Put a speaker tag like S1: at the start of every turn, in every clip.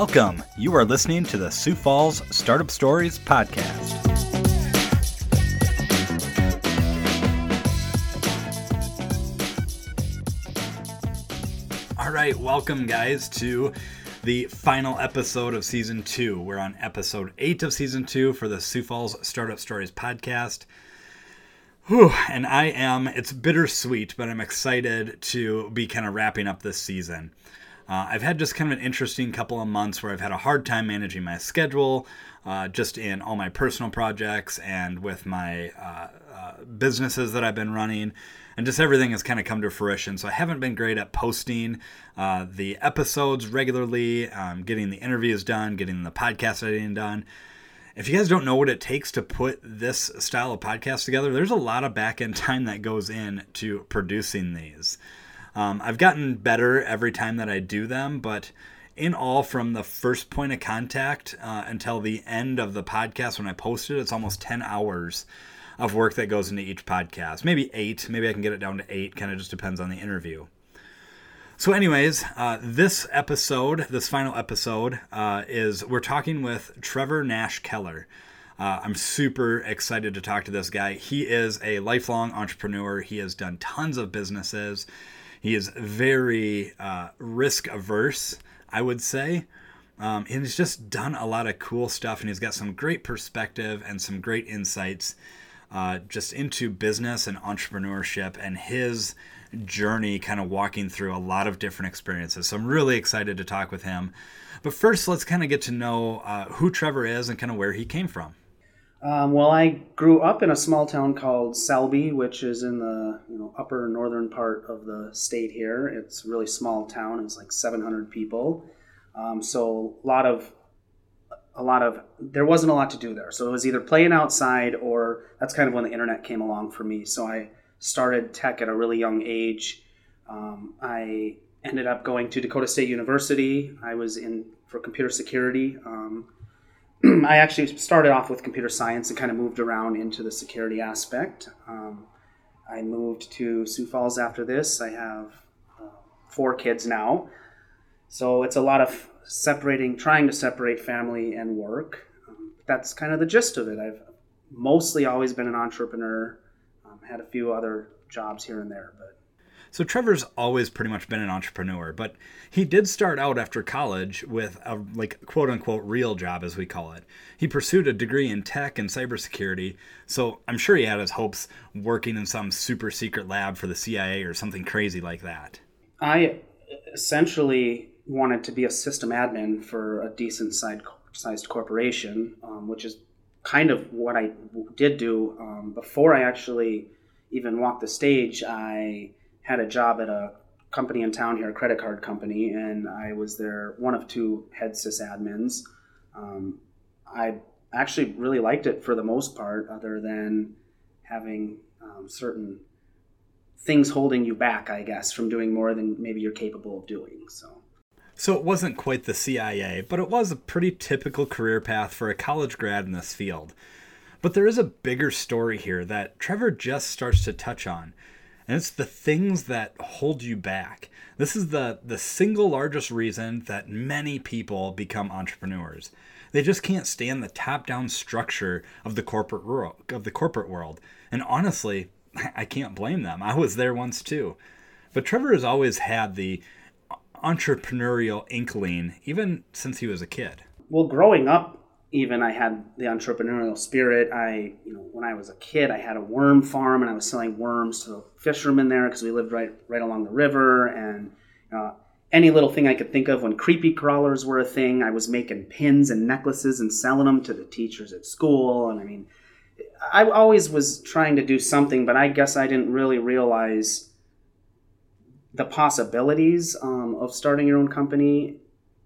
S1: Welcome. You are listening to the Sioux Falls Startup Stories podcast. All right, welcome, guys, to the final episode of season two. We're on episode eight of season two for the Sioux Falls Startup Stories podcast. Whew, and I am, it's bittersweet, but I'm excited to be kind of wrapping up this season. Uh, I've had just kind of an interesting couple of months where I've had a hard time managing my schedule, uh, just in all my personal projects and with my uh, uh businesses that I've been running. And just everything has kind of come to fruition. So I haven't been great at posting uh, the episodes regularly, um, getting the interviews done, getting the podcast editing done. If you guys don't know what it takes to put this style of podcast together, there's a lot of back end time that goes in to producing these. Um, I've gotten better every time that I do them, but in all, from the first point of contact uh, until the end of the podcast when I post it, it's almost 10 hours of work that goes into each podcast. Maybe eight. Maybe I can get it down to eight. Kind of just depends on the interview. So, anyways, uh, this episode, this final episode, uh, is we're talking with Trevor Nash Keller. Uh, I'm super excited to talk to this guy. He is a lifelong entrepreneur. He has done tons of businesses. He is very uh, risk averse, I would say. Um, and he's just done a lot of cool stuff, and he's got some great perspective and some great insights uh, just into business and entrepreneurship and his journey, kind of walking through a lot of different experiences. So I'm really excited to talk with him. But first, let's kind of get to know uh, who Trevor is and kind of where he came from.
S2: Um, well, I grew up in a small town called Selby, which is in the you know upper northern part of the state here. It's a really small town. It's like 700 people. Um, so a lot of a lot of there wasn't a lot to do there. So it was either playing outside or that's kind of when the internet came along for me. So I started tech at a really young age. Um, I ended up going to Dakota State University. I was in for computer security. Um, I actually started off with computer science and kind of moved around into the security aspect. Um, I moved to Sioux Falls after this. I have uh, four kids now. So it's a lot of separating, trying to separate family and work. Um, that's kind of the gist of it. I've mostly always been an entrepreneur, um, had a few other jobs here and there, but
S1: so Trevor's always pretty much been an entrepreneur, but he did start out after college with a like quote unquote real job as we call it. He pursued a degree in tech and cybersecurity, so I'm sure he had his hopes working in some super secret lab for the CIA or something crazy like that.
S2: I essentially wanted to be a system admin for a decent sized corporation, um, which is kind of what I did do um, before I actually even walked the stage. I had a job at a company in town here, a credit card company, and I was there one of two head sysadmins. Um, I actually really liked it for the most part, other than having um, certain things holding you back, I guess, from doing more than maybe you're capable of doing. So.
S1: So it wasn't quite the CIA, but it was a pretty typical career path for a college grad in this field. But there is a bigger story here that Trevor just starts to touch on. And it's the things that hold you back. This is the, the single largest reason that many people become entrepreneurs. They just can't stand the top-down structure of the corporate world, of the corporate world. And honestly, I can't blame them. I was there once too. But Trevor has always had the entrepreneurial inkling, even since he was a kid.
S2: Well, growing up, even I had the entrepreneurial spirit. I, you know, when I was a kid, I had a worm farm and I was selling worms to the fishermen there because we lived right right along the river. And uh, any little thing I could think of when creepy crawlers were a thing, I was making pins and necklaces and selling them to the teachers at school. And I mean, I always was trying to do something, but I guess I didn't really realize the possibilities um, of starting your own company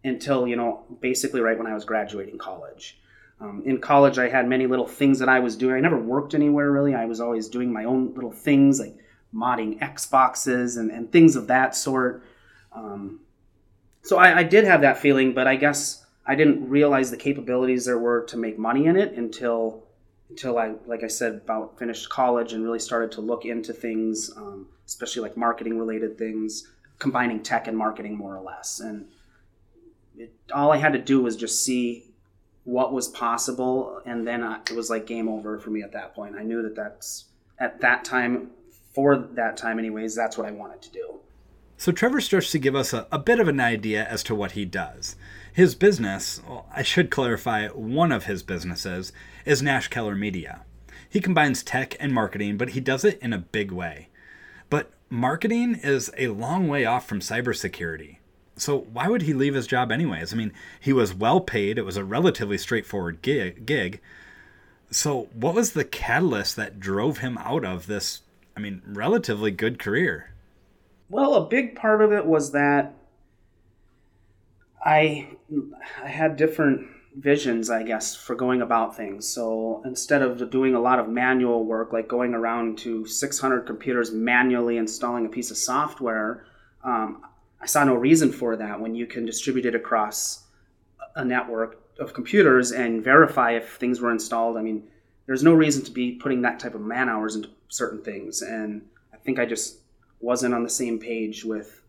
S2: until you know basically right when I was graduating college. Um, in college, I had many little things that I was doing. I never worked anywhere really. I was always doing my own little things like modding Xboxes and, and things of that sort. Um, so I, I did have that feeling, but I guess I didn't realize the capabilities there were to make money in it until until I, like I said, about finished college and really started to look into things, um, especially like marketing related things, combining tech and marketing more or less. And it, all I had to do was just see what was possible, and then I, it was like game over for me at that point. I knew that that's at that time, for that time, anyways, that's what I wanted to do.
S1: So Trevor starts to give us a, a bit of an idea as to what he does. His business, well, I should clarify, one of his businesses is Nash Keller Media. He combines tech and marketing, but he does it in a big way. But marketing is a long way off from cybersecurity. So why would he leave his job anyways? I mean, he was well paid. It was a relatively straightforward gig. gig. So what was the catalyst that drove him out of this, I mean, relatively good career?
S2: Well, a big part of it was that I I had different visions, I guess, for going about things. So instead of doing a lot of manual work, like going around to 600 computers manually installing a piece of software, um, I saw no reason for that when you can distribute it across a network of computers and verify if things were installed. I mean, there's no reason to be putting that type of man hours into certain things. And I think I just wasn't on the same page with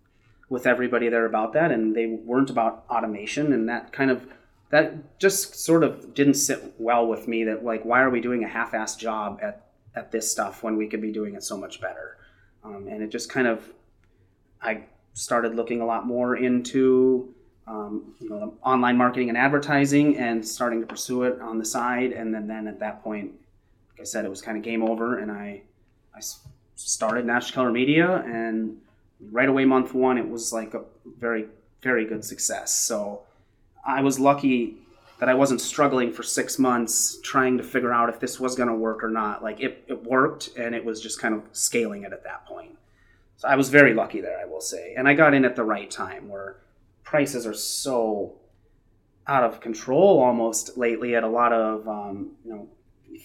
S2: with everybody there about that and they weren't about automation and that kind of that just sort of didn't sit well with me that like why are we doing a half-assed job at at this stuff when we could be doing it so much better um, and it just kind of i started looking a lot more into um, you know online marketing and advertising and starting to pursue it on the side and then then at that point like i said it was kind of game over and i i started nash keller media and right away month one it was like a very very good success so I was lucky that I wasn't struggling for six months trying to figure out if this was going to work or not. Like it, it worked and it was just kind of scaling it at that point. So I was very lucky there, I will say. And I got in at the right time where prices are so out of control almost lately at a lot of, um, you know,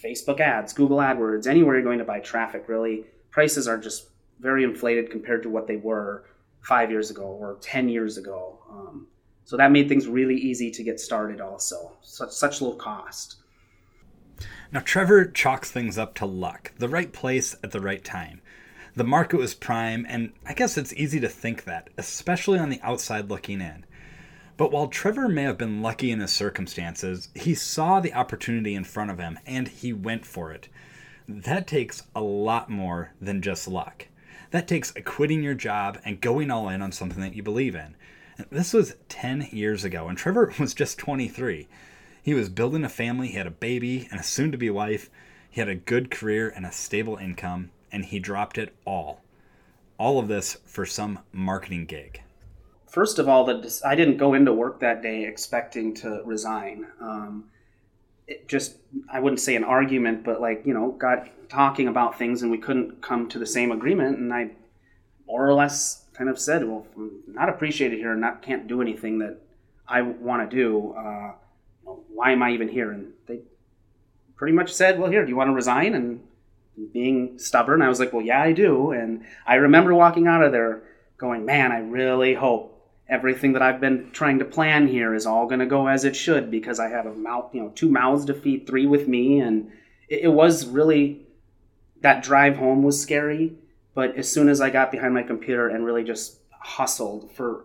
S2: Facebook ads, Google AdWords, anywhere you're going to buy traffic, really, prices are just very inflated compared to what they were five years ago or 10 years ago. Um, so that made things really easy to get started also. Such, such low cost.
S1: Now, Trevor chalks things up to luck, the right place at the right time. The market was prime, and I guess it's easy to think that, especially on the outside looking in. But while Trevor may have been lucky in his circumstances, he saw the opportunity in front of him and he went for it. That takes a lot more than just luck. That takes quitting your job and going all in on something that you believe in. This was 10 years ago, and Trevor was just 23. He was building a family, he had a baby and a soon to be wife, he had a good career and a stable income, and he dropped it all. All of this for some marketing gig.
S2: First of all, the, I didn't go into work that day expecting to resign. Um, it just, I wouldn't say an argument, but like, you know, got talking about things and we couldn't come to the same agreement. And I more or less kind of said, "Well, not appreciated here, and not can't do anything that I want to do. Uh, why am I even here?" And they pretty much said, "Well, here, do you want to resign?" And being stubborn, I was like, "Well, yeah, I do." And I remember walking out of there going, "Man, I really hope." Everything that I've been trying to plan here is all going to go as it should because I have a mouth, you know, two mouths to feed, three with me, and it, it was really that drive home was scary but as soon as I got behind my computer and really just hustled for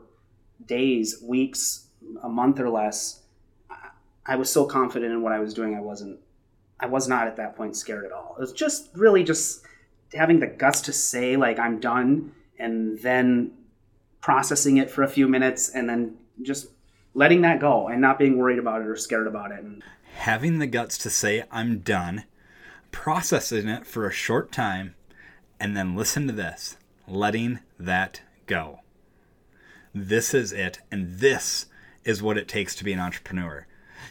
S2: days, weeks, a month or less, I was so confident in what I was doing. I wasn't, I was not at that point scared at all. It was just really just having the guts to say like I'm done, and then processing it for a few minutes, and then just letting that go and not being worried about it or scared about it.
S1: Having the guts to say I'm done, processing it for a short time, and then listen to this letting that go. This is it, and this is what it takes to be an entrepreneur.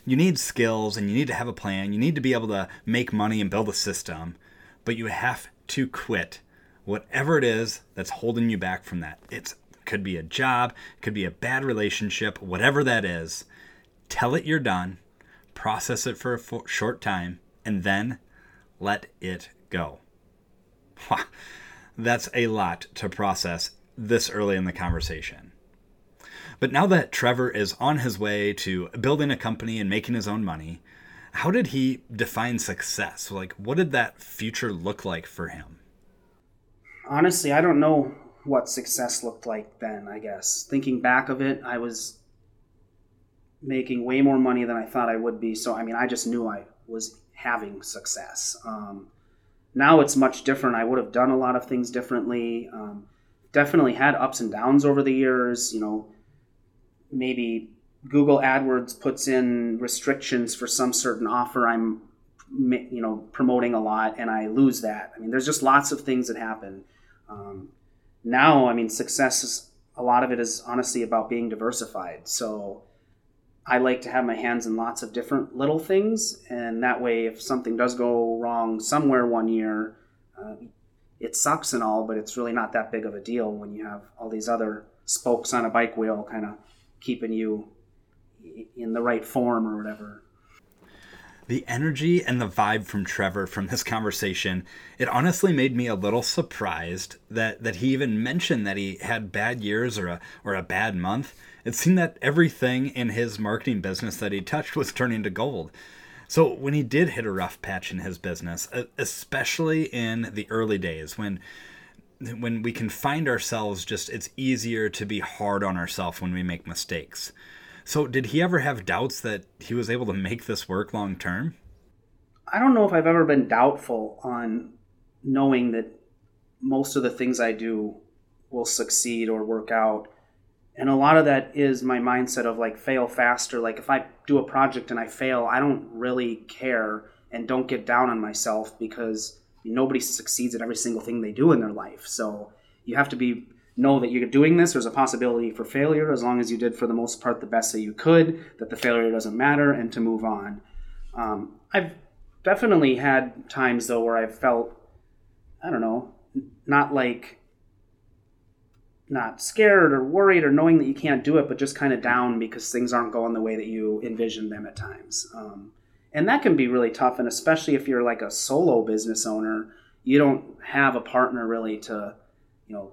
S1: You need skills and you need to have a plan. You need to be able to make money and build a system, but you have to quit whatever it is that's holding you back from that. It could be a job, could be a bad relationship, whatever that is. Tell it you're done, process it for a short time, and then let it go. That's a lot to process this early in the conversation. But now that Trevor is on his way to building a company and making his own money, how did he define success? Like, what did that future look like for him?
S2: Honestly, I don't know what success looked like then, I guess. Thinking back of it, I was making way more money than I thought I would be. So I mean, I just knew I was having success. Um, now it's much different. I would have done a lot of things differently. Um, definitely had ups and downs over the years. You know, maybe Google AdWords puts in restrictions for some certain offer I'm, you know, promoting a lot, and I lose that. I mean, there's just lots of things that happen. Um, now, I mean, success is a lot of it is honestly about being diversified. So I like to have my hands in lots of different little things, and that way, if something does go wrong somewhere one year, uh, it sucks and all, but it's really not that big of a deal when you have all these other spokes on a bike wheel kind of keeping you in the right form or whatever.
S1: The energy and the vibe from Trevor from this conversation, it honestly made me a little surprised that, that he even mentioned that he had bad years or a, or a bad month it seemed that everything in his marketing business that he touched was turning to gold. So when he did hit a rough patch in his business, especially in the early days when when we can find ourselves just it's easier to be hard on ourselves when we make mistakes. So did he ever have doubts that he was able to make this work long term?
S2: I don't know if I've ever been doubtful on knowing that most of the things I do will succeed or work out and a lot of that is my mindset of like fail faster like if i do a project and i fail i don't really care and don't get down on myself because nobody succeeds at every single thing they do in their life. So you have to be know that you're doing this. There's a possibility for failure as long as you did for the most part the best that you could that the failure doesn't matter and to move on. Um, i've definitely had times though where i felt i don't know not like not scared or worried or knowing that you can't do it, but just kind of down because things aren't going the way that you envision them at times. Um, and that can be really tough, and especially if you're like a solo business owner, you don't have a partner really to, you know,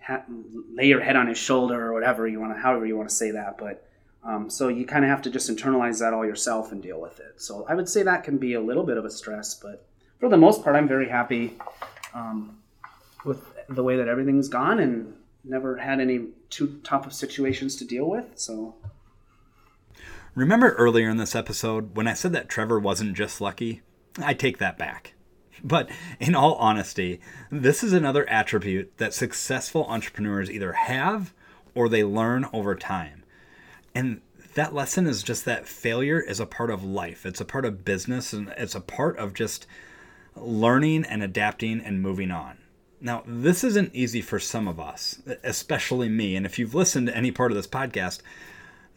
S2: ha- lay your head on his shoulder or whatever you want to, however you want to say that. But um, so you kind of have to just internalize that all yourself and deal with it. So I would say that can be a little bit of a stress, but for the most part, I'm very happy um, with the way that everything's gone and never had any too tough of situations to deal with. So,
S1: remember earlier in this episode when I said that Trevor wasn't just lucky? I take that back. But in all honesty, this is another attribute that successful entrepreneurs either have or they learn over time. And that lesson is just that failure is a part of life. It's a part of business and it's a part of just learning and adapting and moving on. Now, this isn't easy for some of us, especially me. And if you've listened to any part of this podcast,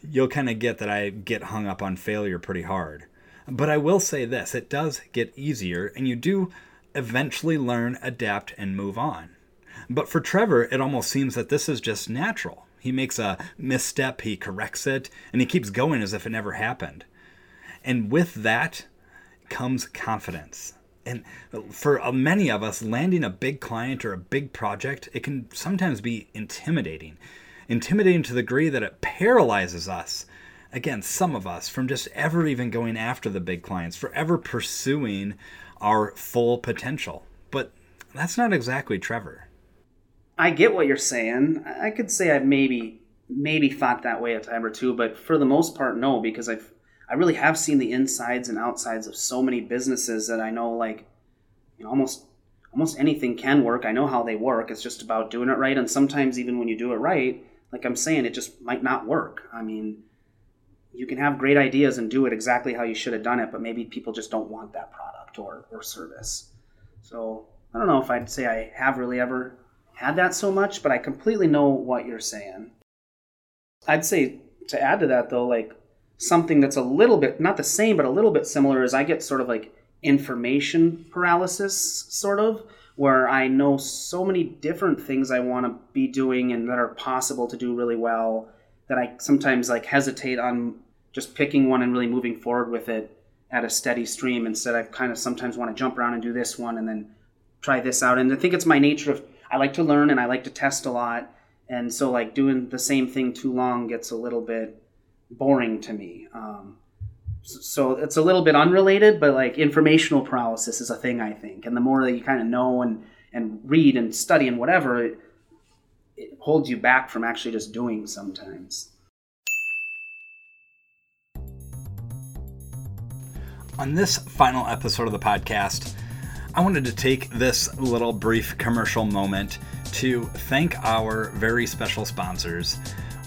S1: you'll kind of get that I get hung up on failure pretty hard. But I will say this it does get easier, and you do eventually learn, adapt, and move on. But for Trevor, it almost seems that this is just natural. He makes a misstep, he corrects it, and he keeps going as if it never happened. And with that comes confidence and for many of us landing a big client or a big project it can sometimes be intimidating intimidating to the degree that it paralyzes us again some of us from just ever even going after the big clients forever pursuing our full potential but that's not exactly trevor
S2: i get what you're saying i could say i maybe maybe thought that way a time or two but for the most part no because i've I really have seen the insides and outsides of so many businesses that I know like you know almost almost anything can work. I know how they work. It's just about doing it right and sometimes even when you do it right, like I'm saying, it just might not work. I mean, you can have great ideas and do it exactly how you should have done it, but maybe people just don't want that product or, or service. So I don't know if I'd say I have really ever had that so much, but I completely know what you're saying. I'd say to add to that though, like something that's a little bit not the same but a little bit similar is I get sort of like information paralysis sort of where I know so many different things I want to be doing and that are possible to do really well that I sometimes like hesitate on just picking one and really moving forward with it at a steady stream instead I kind of sometimes want to jump around and do this one and then try this out and I think it's my nature of I like to learn and I like to test a lot and so like doing the same thing too long gets a little bit boring to me. Um, so it's a little bit unrelated, but like informational paralysis is a thing I think, and the more that you kind of know and and read and study and whatever, it, it holds you back from actually just doing sometimes.
S1: On this final episode of the podcast, I wanted to take this little brief commercial moment to thank our very special sponsors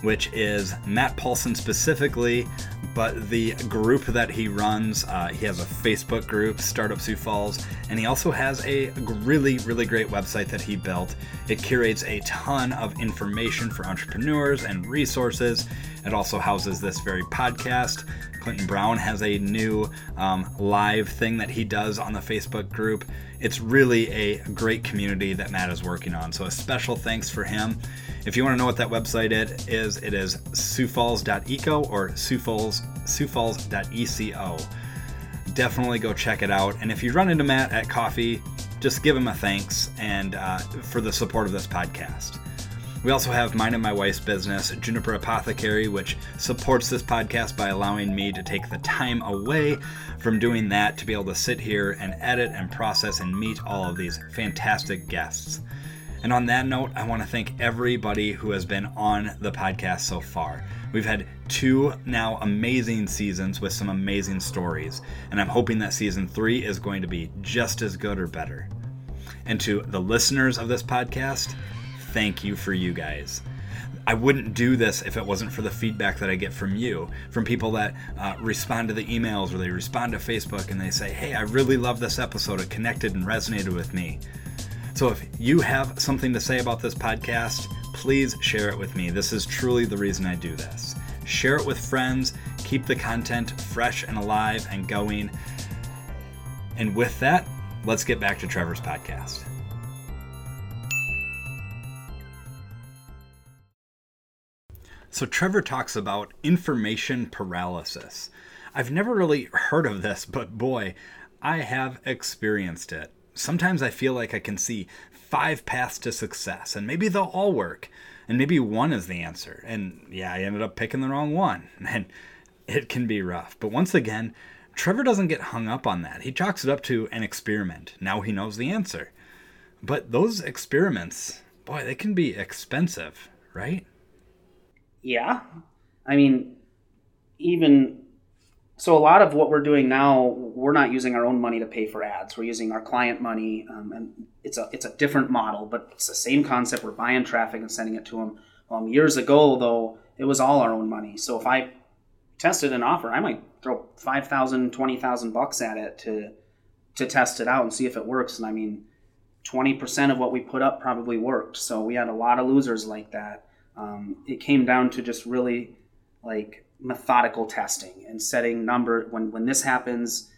S1: which is Matt Paulson specifically, but the group that he runs. Uh, he has a Facebook group, Startup Sioux Falls, and he also has a really, really great website that he built. It curates a ton of information for entrepreneurs and resources. It also houses this very podcast. Clinton Brown has a new um, live thing that he does on the Facebook group. It's really a great community that Matt is working on. So, a special thanks for him. If you want to know what that website it is, it is siouxfalls.eco or siouxfalls, siouxfalls.eco. Definitely go check it out. And if you run into Matt at coffee, just give him a thanks and uh, for the support of this podcast. We also have mine and my wife's business, Juniper Apothecary, which supports this podcast by allowing me to take the time away from doing that to be able to sit here and edit and process and meet all of these fantastic guests. And on that note, I want to thank everybody who has been on the podcast so far. We've had two now amazing seasons with some amazing stories, and I'm hoping that season three is going to be just as good or better. And to the listeners of this podcast, thank you for you guys. I wouldn't do this if it wasn't for the feedback that I get from you, from people that uh, respond to the emails or they respond to Facebook and they say, Hey, I really love this episode. It connected and resonated with me. So if you have something to say about this podcast, please share it with me. This is truly the reason I do this. Share it with friends, keep the content fresh and alive and going. And with that, let's get back to Trevor's podcast. So, Trevor talks about information paralysis. I've never really heard of this, but boy, I have experienced it sometimes I feel like I can see five paths to success, and maybe they'll all work, and maybe one is the answer. And yeah, I ended up picking the wrong one, and it can be rough. But once again, Trevor doesn't get hung up on that. He chalks it up to an experiment. Now he knows the answer. But those experiments, boy, they can be expensive, right?
S2: Yeah. I mean, even so a lot of what we're doing now we're not using our own money to pay for ads. We're using our client money um, and it's a it's a different model but it's the same concept. We're buying traffic and sending it to them um, years ago though it was all our own money. So if i tested an offer i might throw 5000 20000 bucks at it to to test it out and see if it works. And i mean 20% of what we put up probably worked. So we had a lot of losers like that um, it came down to just really like methodical testing and setting number when when this happens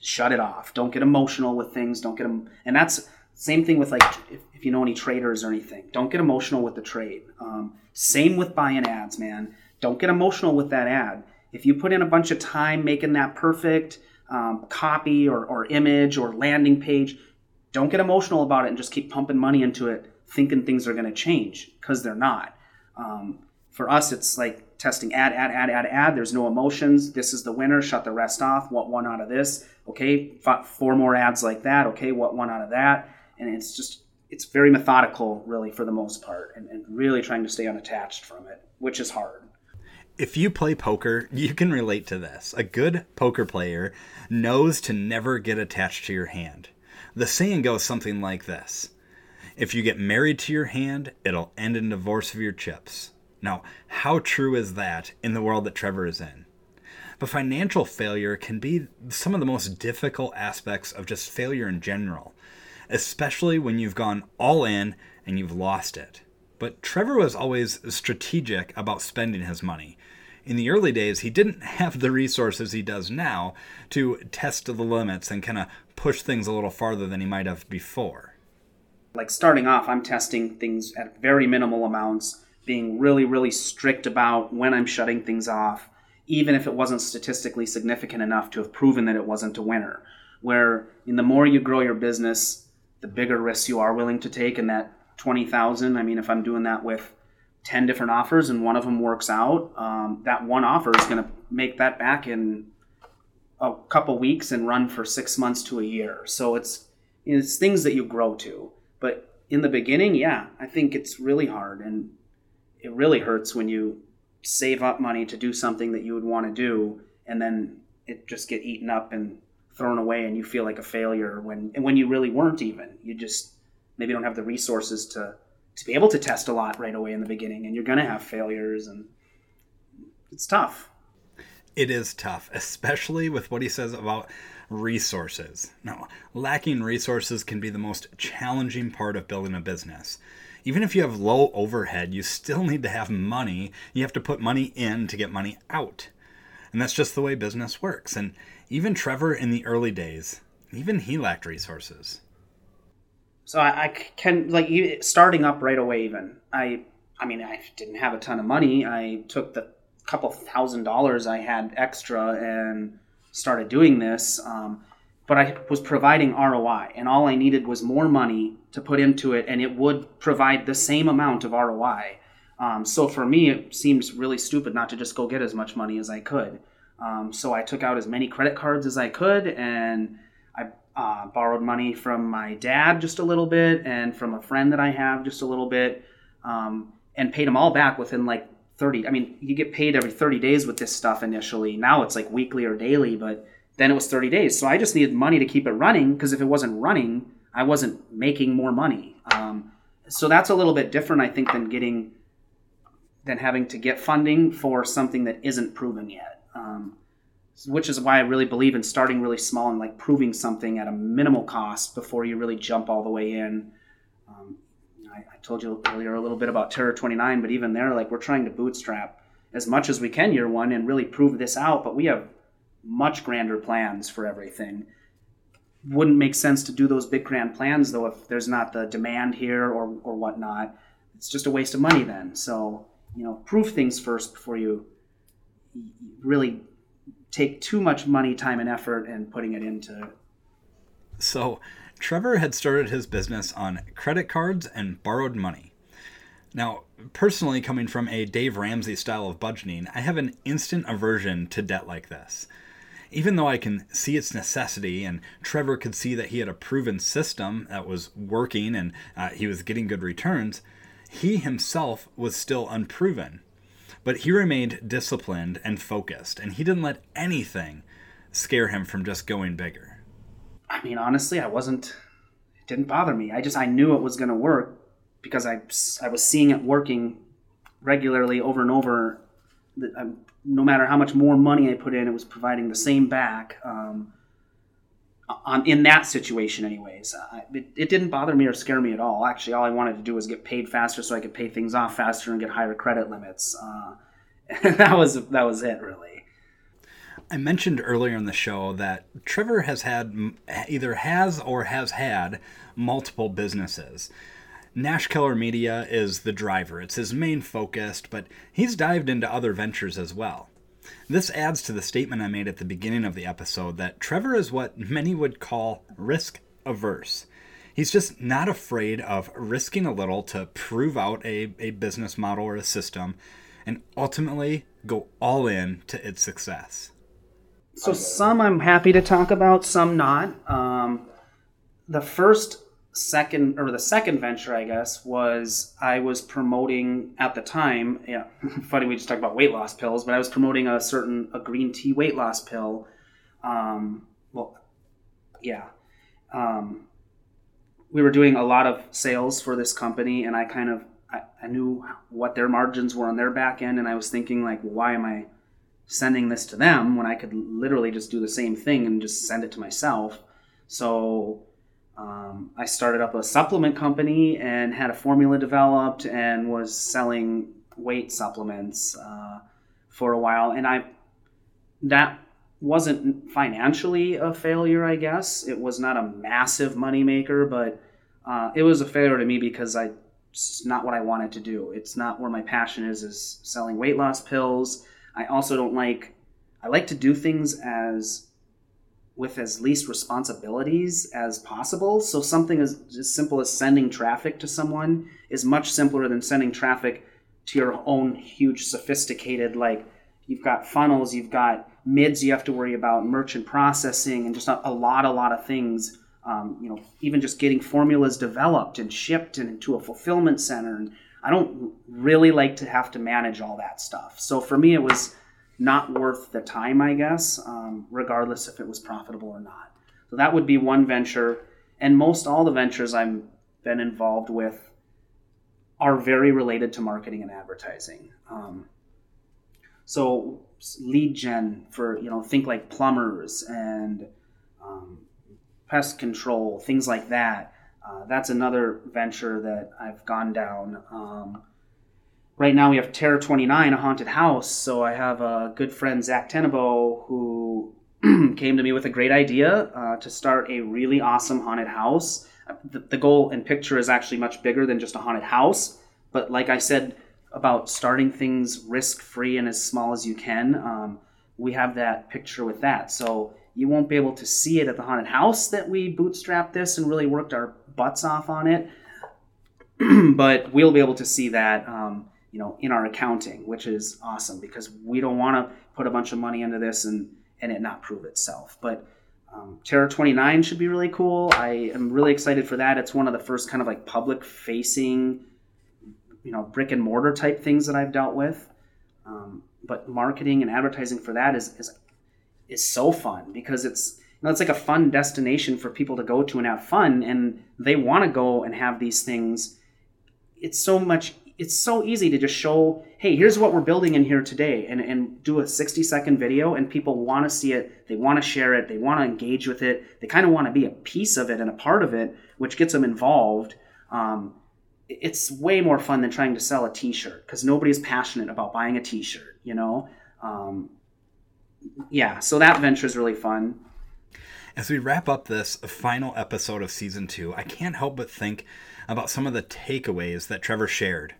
S2: shut it off. Don't get emotional with things. Don't get them and that's same thing with like if, if you know any traders or anything don't get emotional with the trade. Um, same with buying ads man. Don't get emotional with that ad. If you put in a bunch of time making that perfect um, copy or, or image or landing page don't get emotional about it and just keep pumping money into it thinking things are going to change because they're not um, for us it's like testing ad, ad, ad, ad, ad. There's no emotions. This is the winner. Shut the rest off. What one out of this? Okay, four more ads like that. Okay, what one out of that? And it's just, it's very methodical, really, for the most part, and, and really trying to stay unattached from it, which is hard.
S1: If you play poker, you can relate to this. A good poker player knows to never get attached to your hand. The saying goes something like this If you get married to your hand, it'll end in divorce of your chips. Now, how true is that in the world that Trevor is in? But financial failure can be some of the most difficult aspects of just failure in general, especially when you've gone all in and you've lost it. But Trevor was always strategic about spending his money. In the early days, he didn't have the resources he does now to test the limits and kind of push things a little farther than he might have before.
S2: Like starting off, I'm testing things at very minimal amounts being really, really strict about when I'm shutting things off, even if it wasn't statistically significant enough to have proven that it wasn't a winner. Where in the more you grow your business, the bigger risks you are willing to take. And that 20,000, I mean, if I'm doing that with 10 different offers and one of them works out, um, that one offer is going to make that back in a couple weeks and run for six months to a year. So it's, it's things that you grow to. But in the beginning, yeah, I think it's really hard. And it really hurts when you save up money to do something that you would want to do and then it just get eaten up and thrown away, and you feel like a failure when and when you really weren't even. You just maybe don't have the resources to to be able to test a lot right away in the beginning, and you're going to have failures, and it's tough.
S1: It is tough, especially with what he says about resources. Now, lacking resources can be the most challenging part of building a business. Even if you have low overhead, you still need to have money. You have to put money in to get money out. And that's just the way business works. And even Trevor in the early days, even he lacked resources.
S2: So I, I can like starting up right away. Even I, I mean, I didn't have a ton of money. I took the couple thousand dollars I had extra and started doing this. Um, but I was providing ROI, and all I needed was more money to put into it, and it would provide the same amount of ROI. Um, so for me, it seems really stupid not to just go get as much money as I could. Um, so I took out as many credit cards as I could, and I uh, borrowed money from my dad just a little bit, and from a friend that I have just a little bit, um, and paid them all back within like 30 i mean you get paid every 30 days with this stuff initially. Now it's like weekly or daily but then it was 30 days. So i just needed money to keep it running because if it wasn't running i wasn't making more money. Um, so that's a little bit different i think than getting than having to get funding for something that isn't proven yet. Um, which is why i really believe in starting really small and like proving something at a minimal cost before you really jump all the way in. Um, I, I told you earlier a little bit about Terror 29, but even there, like we're trying to bootstrap as much as we can year one and really prove this out. But we have much grander plans for everything. Wouldn't make sense to do those big grand plans though if there's not the demand here or or whatnot. It's just a waste of money then. So you know, prove things first before you really take too much money, time, and effort and putting it into.
S1: So Trevor had started his business on credit cards and borrowed money. Now, personally, coming from a Dave Ramsey style of budgeting, I have an instant aversion to debt like this. Even though I can see its necessity, and Trevor could see that he had a proven system that was working and uh, he was getting good returns, he himself was still unproven. But he remained disciplined and focused, and he didn't let anything scare him from just going bigger.
S2: I mean, honestly, I wasn't. It didn't bother me. I just I knew it was going to work because I I was seeing it working regularly over and over. Um, no matter how much more money I put in, it was providing the same back. Um, on in that situation, anyways, I, it, it didn't bother me or scare me at all. Actually, all I wanted to do was get paid faster so I could pay things off faster and get higher credit limits. Uh, that was that was it, really.
S1: I mentioned earlier in the show that Trevor has had either has or has had multiple businesses. Nash Keller Media is the driver, it's his main focus, but he's dived into other ventures as well. This adds to the statement I made at the beginning of the episode that Trevor is what many would call risk averse. He's just not afraid of risking a little to prove out a, a business model or a system and ultimately go all in to its success.
S2: So some I'm happy to talk about, some not. Um, the first, second, or the second venture, I guess, was I was promoting at the time. Yeah, funny we just talked about weight loss pills, but I was promoting a certain a green tea weight loss pill. Um, well, yeah. Um, we were doing a lot of sales for this company, and I kind of I, I knew what their margins were on their back end, and I was thinking like, why am I sending this to them when I could literally just do the same thing and just send it to myself. So um, I started up a supplement company and had a formula developed and was selling weight supplements uh, for a while. And I that wasn't financially a failure, I guess. It was not a massive moneymaker, but uh, it was a failure to me because I it's not what I wanted to do. It's not where my passion is is selling weight loss pills I also don't like I like to do things as with as least responsibilities as possible. So something as, as simple as sending traffic to someone is much simpler than sending traffic to your own huge sophisticated like you've got funnels, you've got mids you have to worry about, merchant processing, and just a, lot, a lot of things. Um, you know, even just getting formulas developed and shipped and into a fulfillment center and I don't really like to have to manage all that stuff. So for me, it was not worth the time, I guess, um, regardless if it was profitable or not. So that would be one venture. And most all the ventures I've been involved with are very related to marketing and advertising. Um, so lead gen for you know think like plumbers and um, pest control, things like that. Uh, that's another venture that I've gone down. Um, right now we have Terror 29, a haunted house. So I have a good friend, Zach Tenebo, who came to me with a great idea uh, to start a really awesome haunted house. Uh, the, the goal and picture is actually much bigger than just a haunted house. But like I said about starting things risk free and as small as you can, um, we have that picture with that. So you won't be able to see it at the haunted house that we bootstrapped this and really worked our butts off on it. but we'll be able to see that, um, you know, in our accounting, which is awesome because we don't want to put a bunch of money into this and and it not prove itself. But um, Terror 29 should be really cool. I am really excited for that. It's one of the first kind of like public facing, you know, brick and mortar type things that I've dealt with. Um, but marketing and advertising for that is, is is so fun because it's know, it's like a fun destination for people to go to and have fun and they want to go and have these things. It's so much it's so easy to just show hey here's what we're building in here today and, and do a 60 second video and people want to see it they want to share it they want to engage with it they kind of want to be a piece of it and a part of it which gets them involved. Um, it's way more fun than trying to sell a t-shirt because nobody's passionate about buying a t-shirt you know? Um, yeah, so that venture is really fun.
S1: As we wrap up this final episode of season two, I can't help but think about some of the takeaways that Trevor shared.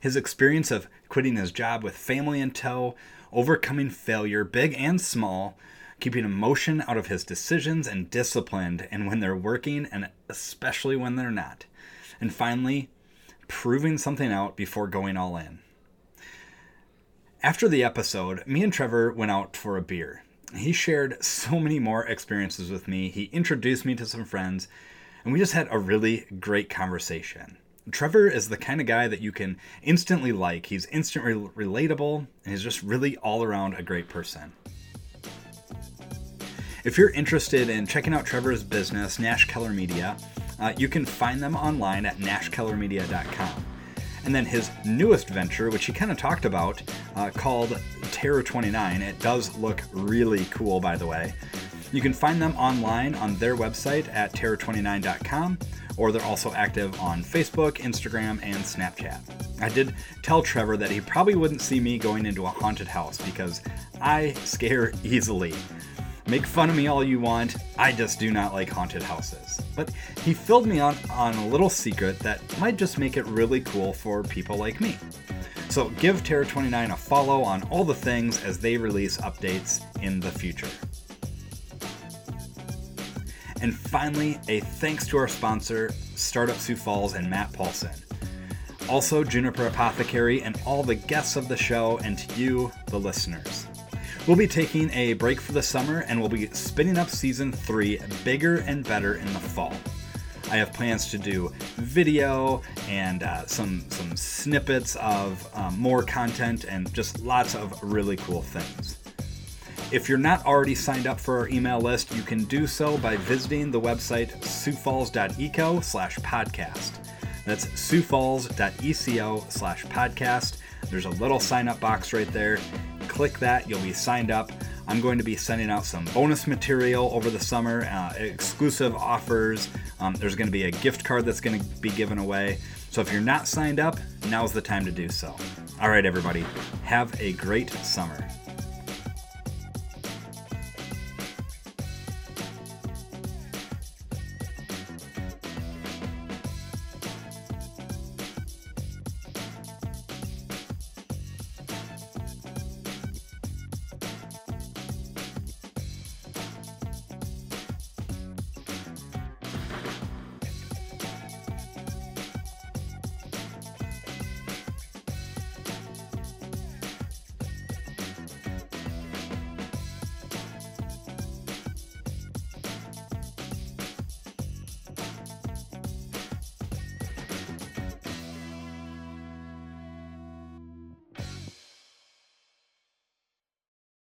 S1: His experience of quitting his job with family in tow, overcoming failure, big and small, keeping emotion out of his decisions, and disciplined and when they're working and especially when they're not. And finally, proving something out before going all in. After the episode, me and Trevor went out for a beer. He shared so many more experiences with me. He introduced me to some friends, and we just had a really great conversation. Trevor is the kind of guy that you can instantly like. He's instantly relatable, and he's just really all around a great person. If you're interested in checking out Trevor's business, Nash Keller Media, uh, you can find them online at nashkellermedia.com. And then his newest venture, which he kind of talked about, uh, called Terror 29. It does look really cool, by the way. You can find them online on their website at terror29.com, or they're also active on Facebook, Instagram, and Snapchat. I did tell Trevor that he probably wouldn't see me going into a haunted house because I scare easily. Make fun of me all you want, I just do not like haunted houses. But he filled me on, on a little secret that might just make it really cool for people like me. So give Terror 29 a follow on all the things as they release updates in the future. And finally, a thanks to our sponsor, Startup Sioux Falls and Matt Paulson. Also, Juniper Apothecary and all the guests of the show, and to you, the listeners. We'll be taking a break for the summer and we'll be spinning up season three bigger and better in the fall. I have plans to do video and uh, some some snippets of um, more content and just lots of really cool things. If you're not already signed up for our email list, you can do so by visiting the website siouxfalls.eco slash podcast. That's siouxfalls.eco slash podcast. There's a little sign up box right there click that, you'll be signed up. I'm going to be sending out some bonus material over the summer, uh, exclusive offers. Um, there's going to be a gift card that's going to be given away. So if you're not signed up, now's the time to do so. All right, everybody, have a great summer.